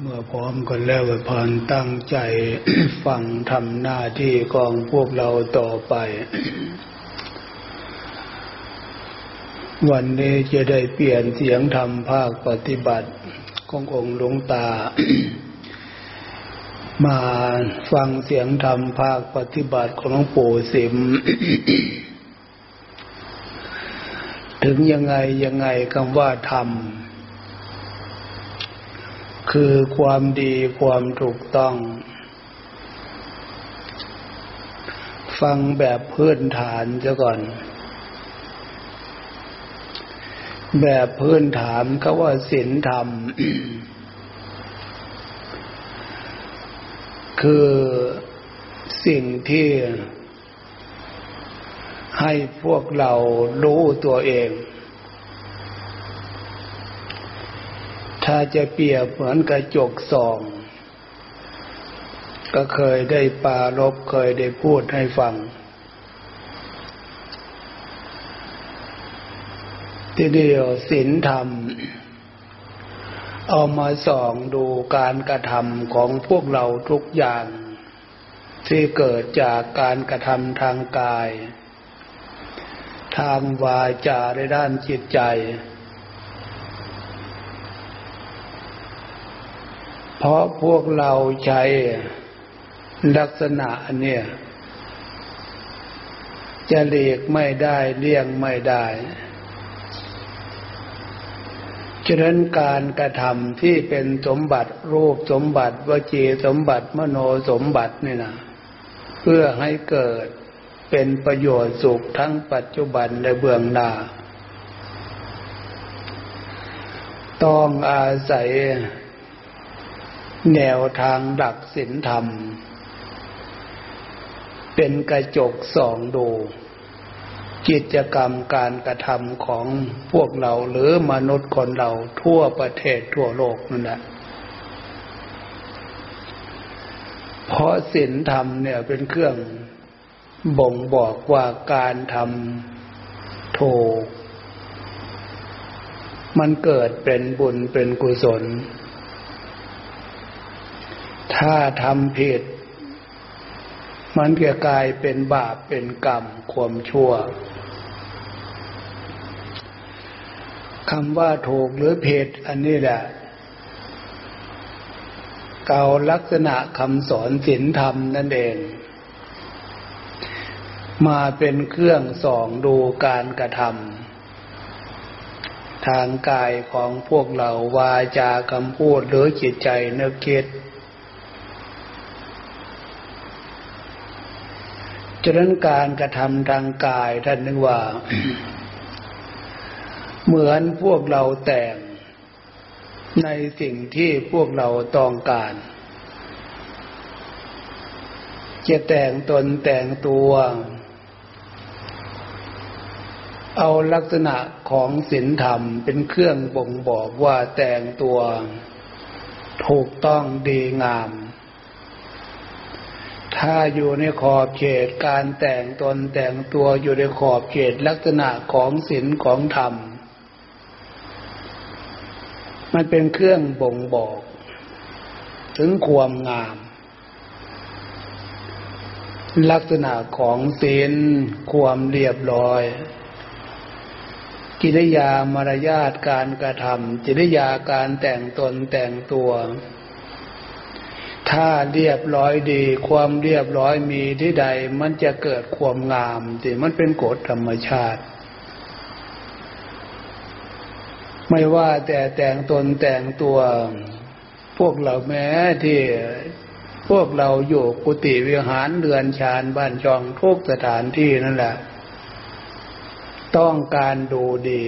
เมื่อพร้อมกันแล้วพานตั้งใจฟังทำหน้าที่ของพวกเราต่อไป วันนี้จะได้เปลี่ยนเสียงธรรมภาคปฏิบัติขององค์หลวงตา มาฟังเสียงธรรมภาคปฏิบัติของหลวงปู่สิมถึงยังไงยังไงคำว่าธรรม คือความดีความถูกต้อง ฟังแบบพื้นฐานซะก่อน แบบพื้นฐานเขาว่าศีลธรรม คือสิ่งที่ให้พวกเรารู้ตัวเอง ถ้าจะเปรียบเหมือนกระจกส่อง ก็เคยได้ปาลบเคยได้พูดให้ฟัง ที่เดียวศีลธรรม เอามาส่องดูการกระทำของพวกเราทุกอย่าง ที่เกิดจากการกระทำทางกาย ทางวาจาในด้านจิตใจ เพราะพวกเราใช้ลักษณะเนี่ย จะเลีกไม่ได้เลี่ยงไม่ได้ฉะนั้นการกระทำที่เป็นสมบัติรูปสมบัติวจีสมบัติมโนสมบัตินี่นะเพื่อให้เกิดเป็นประโยชน์สุขทั้งปัจจุบันและเบื้องหน้า ต้องอาศัย แนวทางหลักศีลธรรม เป็นกระจกส่องดู กิจกรรมการกระทำของพวกเราหรือมนุษย์คนเราทั่วประเทศทั่วโลกนั่นแหละเพราะศีลธรรมเนี่ยเป็นเครื่องบ่งบอกว่าการทำถูกมันเกิดเป็นบุญเป็นกุศล ถ้าทำผิด มันจะกลายเป็นบาปเป็นกรรมความชั่วคำว่าถูกหรือผิดอันนี้แหละ เก่าลักษณะคำสอนศีลธรรมนั่นเอง มาเป็นเครื่องส่องดูการกระทำทางกายของพวกเราวาจาคำพูดหรือจิตใจนึกคิด ฉะนั้นการกระทำทางกายท่านนึกว่า เหมือนพวกเราแต่งในสิ่งที่พวกเราต้องการ จะแต่งตนแต่งตัว เอาลักษณะของศีลธรรมเป็นเครื่องบ่งบอกว่าแต่งตัว ถูกต้องดีงาม ถ้าอยู่ในขอบเขตการแต่งตนแต่งตัวอยู่ในขอบเขตลักษณะของศีลของธรรม มันเป็นเครื่องบ่งบอก ถึงความงาม ลักษณะของศีลความเรียบร้อย กิริยามารยาทการกระทำกิริยาการแต่งตนแต่งตัว ถ้าเรียบร้อยดี ความเรียบร้อยมีที่ใด มันจะเกิดความงามที่มันเป็นกฎธรรมชาติ ไม่ว่าแต่แต่งตนแต่งตัว พวกเราแม้ที่พวกเราอยู่กุฏิวิหารเดือนชานบ้านจองทุกสถานที่นั่นแหละ ต้องการดูดี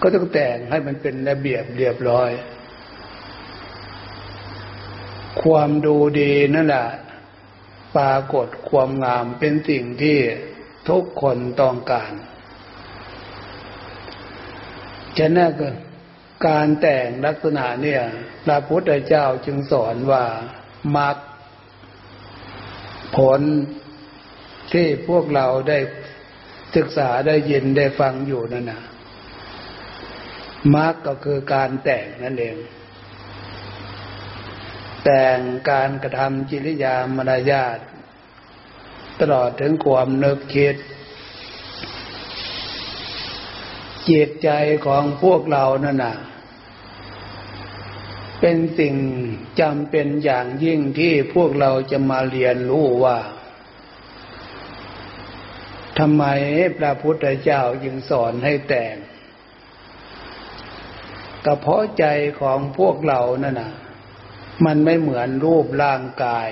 ก็ต้องแต่งให้มันเป็นระเบียบเรียบร้อย ความดูดีนั่นแหละปรากฏความงามเป็นสิ่งที่ทุกคนต้องการ ฉะนั้นการแต่งลักษณะเนี่ย พระพุทธเจ้าจึงสอนว่ามรรคผลที่พวกเราได้ศึกษาได้ยินได้ฟังอยู่นั่นนะมรรคก็คือการแต่งนั่นเอง แต่งการกระทำจิริยามารยาทตลอดถึงความนึกคิดจิตใจของพวกเรานั่นน่ะ เป็นสิ่งจำเป็นอย่างยิ่งที่พวกเราจะมาเรียนรู้ว่าทำไมพระพุทธเจ้าจึงสอนให้แต่งก็เพาะใจของพวกเรานั่นน่ะ มันไม่เหมือนรูปร่างกาย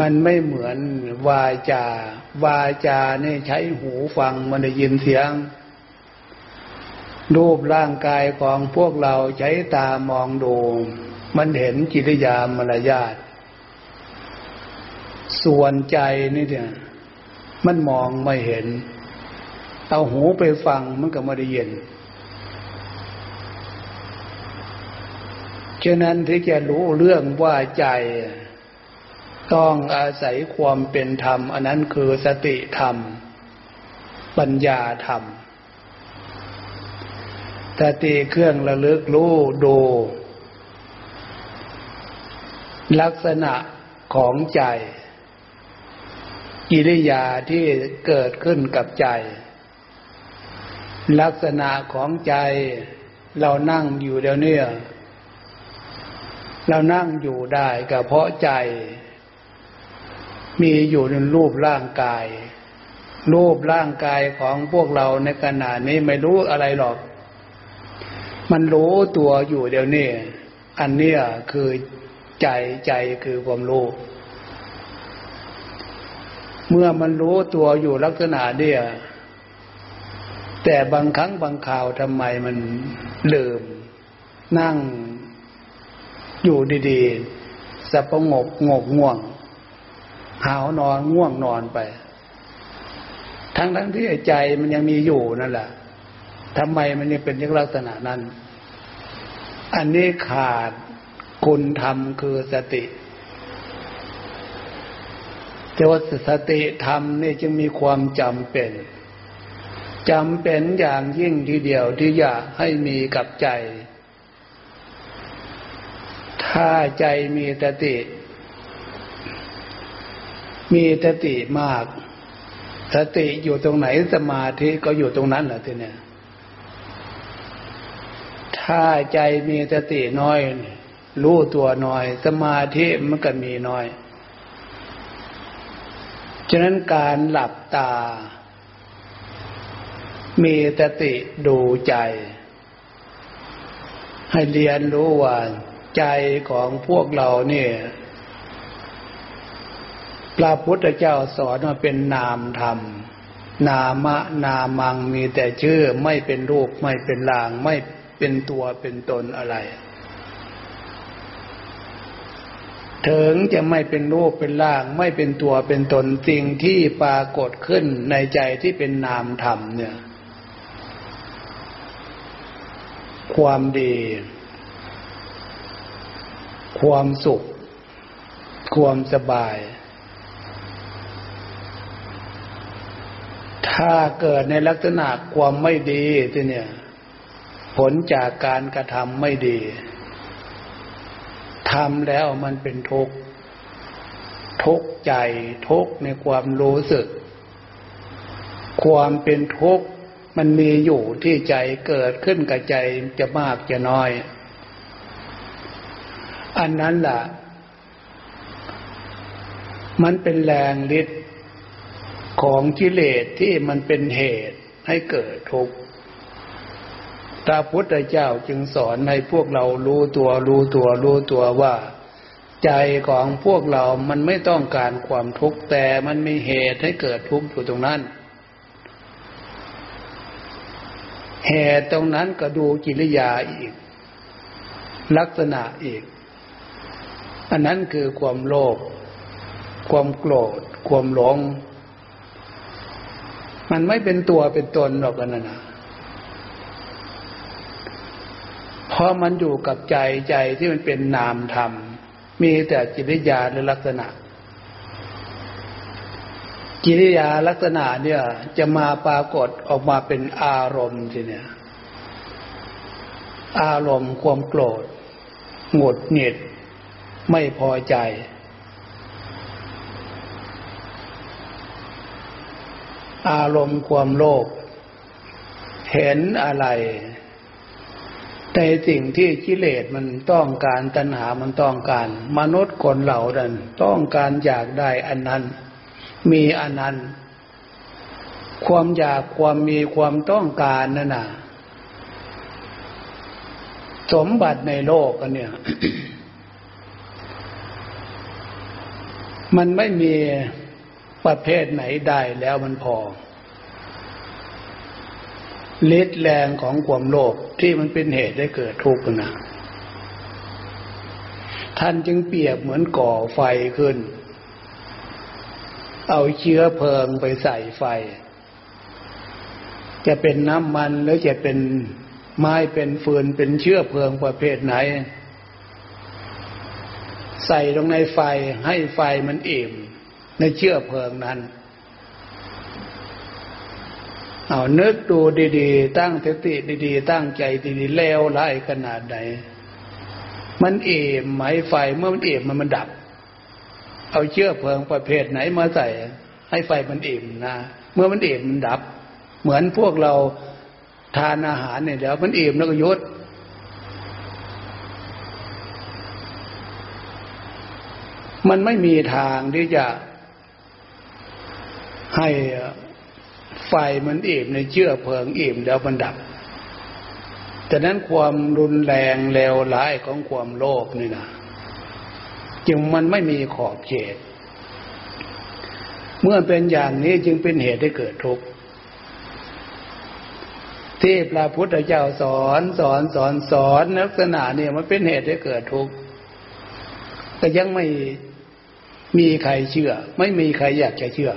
มันไม่เหมือนวาจา วาจาเนี่ยใช้หูฟังมันได้ยินเสียง รูปร่างกายของพวกเราใช้ตามองดู มันเห็นจิตยามารยาท ส่วนใจนี่เนี่ย มันมองไม่เห็น เอาหูไปฟังมันก็ไม่ได้ยิน ฉะนั้นที่จะรู้เรื่องว่าใจ ต้องอาศัยความเป็นธรรม อันนั้นคือสติธรรม ปัญญาธรรมสติเครื่องระลึกรู้ดู ลักษณะของใจ กิริยาที่เกิดขึ้นกับใจ ลักษณะของใจ เรานั่งอยู่เดี๋ยวนี้ เรานั่งอยู่ได้ก็เพราะใจ มีอยู่ในรูปร่างกาย รูปร่างกายของพวกเราในขณะนี้ไม่รู้อะไรหรอก มันรู้ตัวอยู่เดี๋ยวนี้ อันเนี้ยคือใจใจคือความรู้เมื่อมันรู้ตัวอยู่ลักษณะเนี่ยแต่บางครั้งบางข่าวทำไมมันลืม นั่ง อยู่ดีๆสับประงบงบง่วง หาวนอนง่วงนอนไป ทั้งทั้งที่ใจมันยังมีอยู่นั่นแหละทำไมมันยังเป็นลักษณะนั้น อันนี้ขาดคุณธรรมคือสติแต่ว่าสติธรรมนี่จึงมีความจำเป็นจำเป็นอย่างยิ่งทีเดียวที่อยากให้มีกับใจ ถ้าใจมีสติ มีสติมาก สติอยู่ตรงไหนสมาธิก็อยู่ตรงนั้นแหละทีเนี้ยถ้าใจมีสติน้อย รู้ตัวน้อย สมาธิมันก็มีน้อยฉะนั้นการหลับตา มีสติดูใจ ให้เรียนรู้ว่า ใจของพวกเราเนี่ยพระพุทธเจ้าสอนมาเป็นนามธรรม นามะนามังมีแต่ชื่อไม่เป็นรูปไม่เป็นลาง ไม่เป็นตัวเป็นตนอะไร ถึงจะไม่เป็นรูปเป็นล่าง ไม่เป็นตัวเป็นตนสิ่งที่ปรากฏขึ้นในใจที่เป็นนามธรรมเนี่ย ความดี ความสุข ความสบาย ถ้าเกิดในลักษณะความไม่ดีทีเนี่ย ผลจากการกระทำไม่ดีทำแล้วมันเป็นทุกข์ทุกข์ใจทุกข์ในความรู้สึก ความเป็นทุกข์มันมีอยู่ที่ใจเกิดขึ้นกับใจจะมากจะน้อย อันนั้นล่ะ มันเป็นแรงฤทธิ์ของกิเลสที่มันเป็นเหตุให้เกิดทุกข์พระพุทธเจ้าจึงสอนให้พวกเรารู้ตัวรู้ตัวรู้ตัวว่า ใจของพวกเรามันไม่ต้องการความทุกข์แต่มันมีเหตุให้เกิดทุกข์อยู่ตรงนั้น เหตุตรงนั้นก็ดูกิริยาอีก ลักษณะอีก อันนั้นคือความโลภความโกรธ ความหลง มันไม่เป็นตัวเป็นตนหรอกนะนะเพราะมันอยู่กับใจใจที่มันเป็นนามธรรม มีแต่จิตยาหรือลักษณะ กิริยาลักษณะเนี่ย จะมาปรากฏออกมาเป็นอารมณ์ทีเนี่ยอารมณ์ความโกรธหงุดหงิด ไม่พอใจ อารมณ์ความโลภเห็นอะไร ในสิ่งที่กิเลสมันต้องการตัณหามันต้องการ มนุษย์คนเหล่านั้นต้องการอยากได้อันนั้น มีอันนั้น ความอยากความมีความต้องการนั่นน่ะ สมบัติในโลกอันเนี่ย มันไม่มีประเภทไหนได้แล้วมันพอฤทธิ์แรงของความโลภที่มันเป็นเหตุได้เกิดทุกข์นะท่านจึงเปรียบเหมือนก่อไฟขึ้น เอาเชื้อเพลิงไปใส่ไฟ จะเป็นน้ำมันหรือจะเป็นไม้เป็นฟืนเป็นเชื้อเพลิงประเภทไหน ใส่ลงในไฟให้ไฟมันอิ่ม ในเชื้อเพลิงนั้น เอานึกดูดีๆ ตั้งสติดีๆ ตั้งใจดีๆ แล้วไล่ขนาดไหน มันเอี่มไหมไฟเมื่อมันเอี่มมันมันดับ เอาเชื้อเพลิงประเภทไหนมาใส่ ให้ไฟมันอิ่มนะ เมื่อมันอิ่มมันดับ เหมือนพวกเราทานอาหารเนี่ยเดี๋ยวมันอิ่มแล้วก็ยุด มันไม่มีทางที่จะให้ไฟมันอิ่มในเชื้อเพลิงอิ่มแล้วมันดับ แต่นั้นความรุนแรงเลวร้ายของความโลภนี่นะจึงมันไม่มีขอบเขต เมื่อเป็นอย่างนี้จึงเป็นเหตุให้เกิดทุกข์ที่พระพุทธเจ้าสอนสอนสอนสอนลักษณะเนี่ยมันเป็นเหตุให้เกิดทุกข์แต่ยังไม่ มีใครเชื่อ ไม่มีใครอยากจะเชื่อ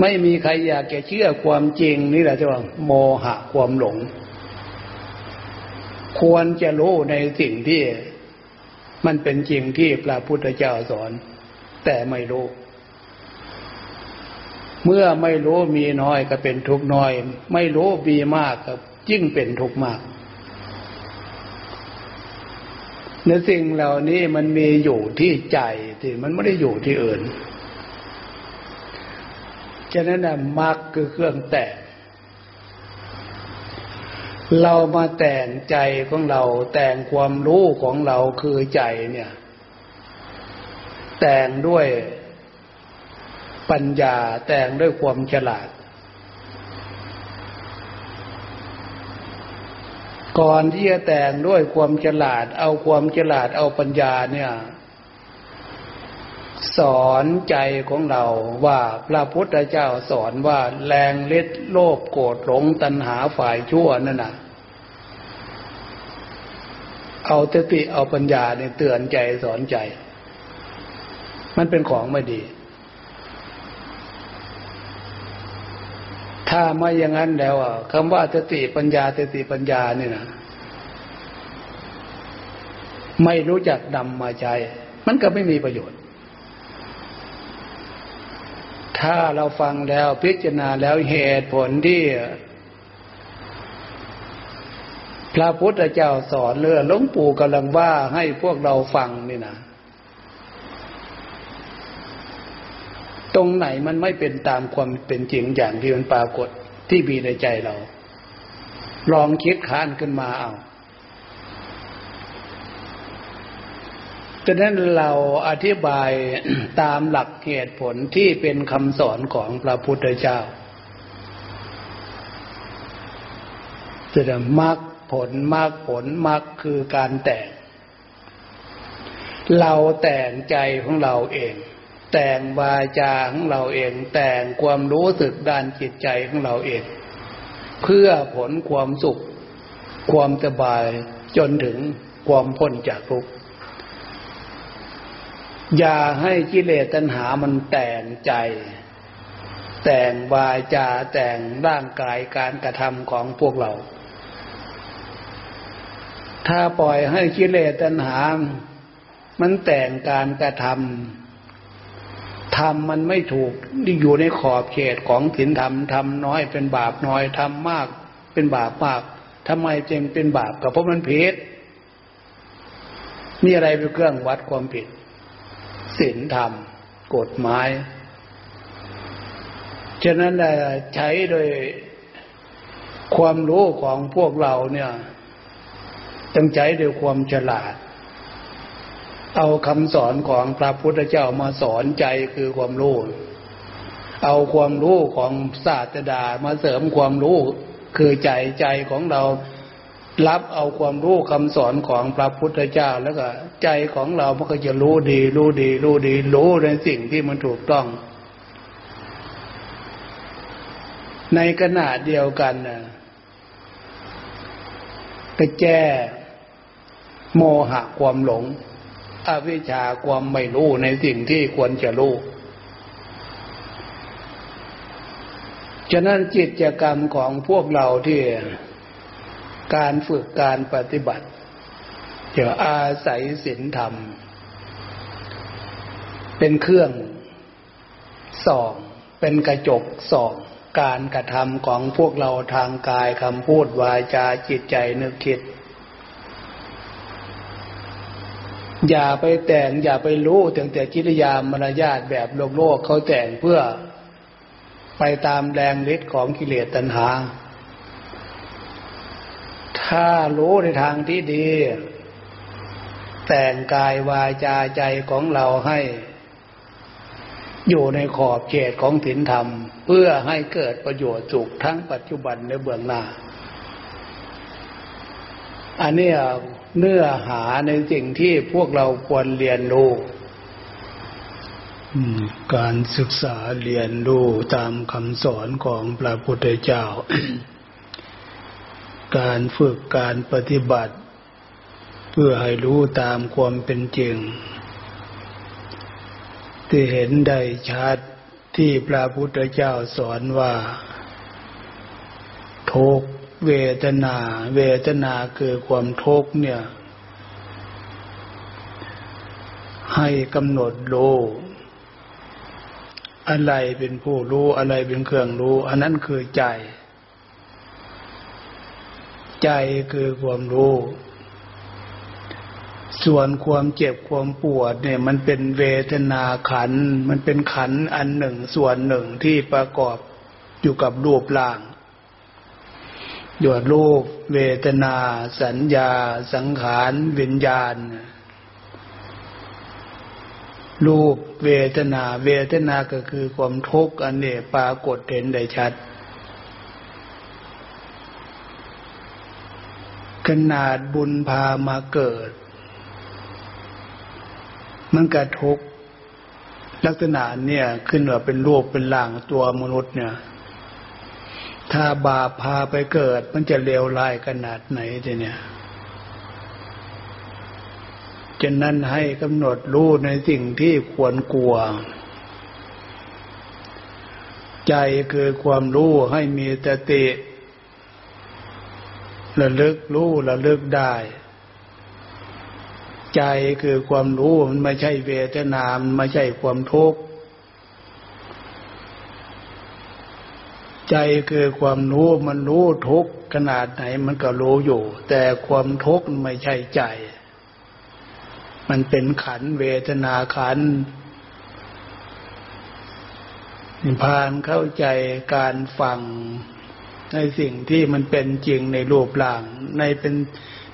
ไม่มีใครอยากจะเชื่อความจริงนี่แหละที่ว่าโมหะความหลง ควรจะรู้ในสิ่งที่มันเป็นจริงที่พระพุทธเจ้าสอน แต่ไม่รู้ เมื่อไม่รู้มีน้อยก็เป็นทุกน้อย ไม่รู้มีมากก็ยิ่งเป็นทุกมาก ในสิ่งเหล่านี้มันมีอยู่ที่ใจที่มันไม่ได้อยู่ที่อื่นฉะนั้นนะมรรคคือเครื่องแต่ง เรามาแต่งใจของเรา แต่งความรู้ของเราคือใจเนี่ย แต่งด้วยปัญญาแต่งด้วยความฉลาด ก่อนที่จะแต่งด้วยความฉลาด เอาความฉลาดเอาปัญญาเนี่ย สอนใจของเราว่าพระพุทธเจ้าสอนว่าแรงเล็ดโลภโกรธหลงตัณหาฝ่ายชั่วนั่นน่ะ เอาสติเอาปัญญาเนี่ยเตือนใจสอนใจ มันเป็นของไม่ดี ถ้าไม่อย่างนั้นแล้วอะคำว่าสติปัญญาสติปัญญาเนี่ยนะไม่รู้จักนำมาใช้มันก็ไม่มีประโยชน์ ถ้าเราฟังแล้วพิจารณาแล้วเหตุผลที่พระพุทธเจ้าสอนเรื่อหลวงปู่กำลังว่าให้พวกเราฟังนี่นะ ตรงไหนมันไม่เป็นตามความเป็นจริงอย่างที่มันปรากฏที่มีในใจเรา ลองคิดค้านขึ้นมาเอาฉะนั้นเราอธิบายตามหลักเหตุผลที่เป็นคำสอนของพระพุทธเจ้าจะมรรคผลมรรคผลมรรคคือการแต่ง เราแต่งใจของเราเอง แต่งวาจาของเราเอง แต่งความรู้สึกด้านจิตใจของเราเอง เพื่อผลความสุข ความสบายจนถึงความพ้นจากทุกข์อย่าให้กิเลสตัณหามันแต่งใจ แต่งวาจาแต่งร่างกายการกระทำของพวกเรา ถ้าปล่อยให้กิเลสตัณหา มันแต่งการกระทำ ทำมันไม่ถูกอยู่ในขอบเขตของศีลธรรมทำน้อยเป็นบาปน้อยทำมาก เป็นบาปมากทำไมจึงเป็นบาปก็เพราะมันผิดมีอะไรเป็นเครื่องวัดความผิดศีลธรรมกฎหมายฉะนั้นใช้โดยความรู้ของพวกเราเนี่ยต้องใช้ด้วยความฉลาด เอาคำสอนของพระพุทธเจ้ามาสอนใจคือความรู้ เอาความรู้ของศาสดามาเสริมความรู้คือใจใจของเรารับเอาความรู้คำสอนของพระพุทธเจ้าแล้วก็ใจของเรามันก็จะรู้ดี รู้ดี รู้ดี รู้ในสิ่งที่มันถูกต้อง ในขณะเดียวกันนะไปแก้โมหะความหลง อวิชชาความไม่รู้ในสิ่งที่ควรจะรู้ ฉะนั้นจิตกรรมของพวกเราที่การฝึกการปฏิบัติจะอาศัยศีลธรรม เป็นเครื่องส่อง เป็นกระจกส่องการกระทำของพวกเราทางกายคำพูดวาจาจิตใจนึกคิด อย่าไปแต่งอย่าไปรู้ถึงแต่กิริยามารยาทแบบโลกโลกเขาแต่งเพื่อไปตามแรงฤทธิ์ของกิเลสตัณหา ถ้ารู้ในทางที่ดี แต่งกายวาจาใจของเราให้ อยู่ในขอบเขตของศีลธรรม เพื่อให้เกิดประโยชน์สุขทั้งปัจจุบันและเบื้องหน้า อันนี้ เนื้อหาในสิ่งที่พวกเราควรเรียนรู้การศึกษาเรียนรู้ตามคำสอนของพระพุทธเจ้า การฝึกการปฏิบัติ เพื่อให้รู้ตามความเป็นจริง ที่เห็นได้ชัดที่พระพุทธเจ้าสอนว่าทุก เวทนา เวทนาคือความทุกข์เนี่ย ให้กำหนดรู้อะไรเป็นผู้รู้อะไรเป็นเครื่องรู้ อันนั้นคือใจ ใจคือความรู้ ส่วนความเจ็บความปวดเนี่ย มันเป็นเวทนาขัน มันเป็นขันอันหนึ่งส่วนหนึ่งที่ประกอบอยู่กับรูปร่าง หยดรูป เวทนา สัญญา สังขารวิญญาณ รูปเวทนา เวทนาก็คือความทุกข์อันนี้ปรากฏเห็นได้ชัด ขนาดบุญพามาเกิด มันกระทบลักษณะเนี่ยขึ้นว่าเป็นรูปเป็นร่างตัวมนุษย์เนี่ย ถ้าบาปพาไปเกิด มันจะเลวร้ายขนาดไหนทีเนี่ยจะนั้นให้กำหนดรู้ในสิ่งที่ควรกลัว ใจคือความรู้ให้มีสติระลึกรู้ระลึกได้ ใจคือความรู้มันไม่ใช่เวทนา มันไม่ใช่ความทุกข์ ใจคือความรู้มันรู้ทุกขนาดไหนมันก็รู้อยู่ แต่ความทุกข์ไม่ใช่ใจ มันเป็นขันเวทนาขันนิพานเข้าใจการฟังในสิ่งที่มันเป็นจริงในรูปร่าง ในเป็น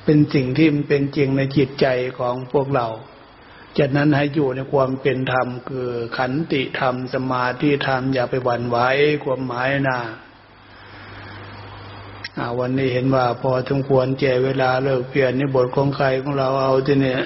เป็นสิ่งที่มันเป็นจริงในจิตใจของพวกเรา จากนั้นให้อยู่ในความเป็นธรรมคือขันติธรรมสมาธิธรรมอย่าไปหวั่นไหวความหมายนะวันนี้เห็นว่าพอสมควรแก่เวลาเลิกเปลี่ยนในบทของใครของเราเอาที่เนี่ย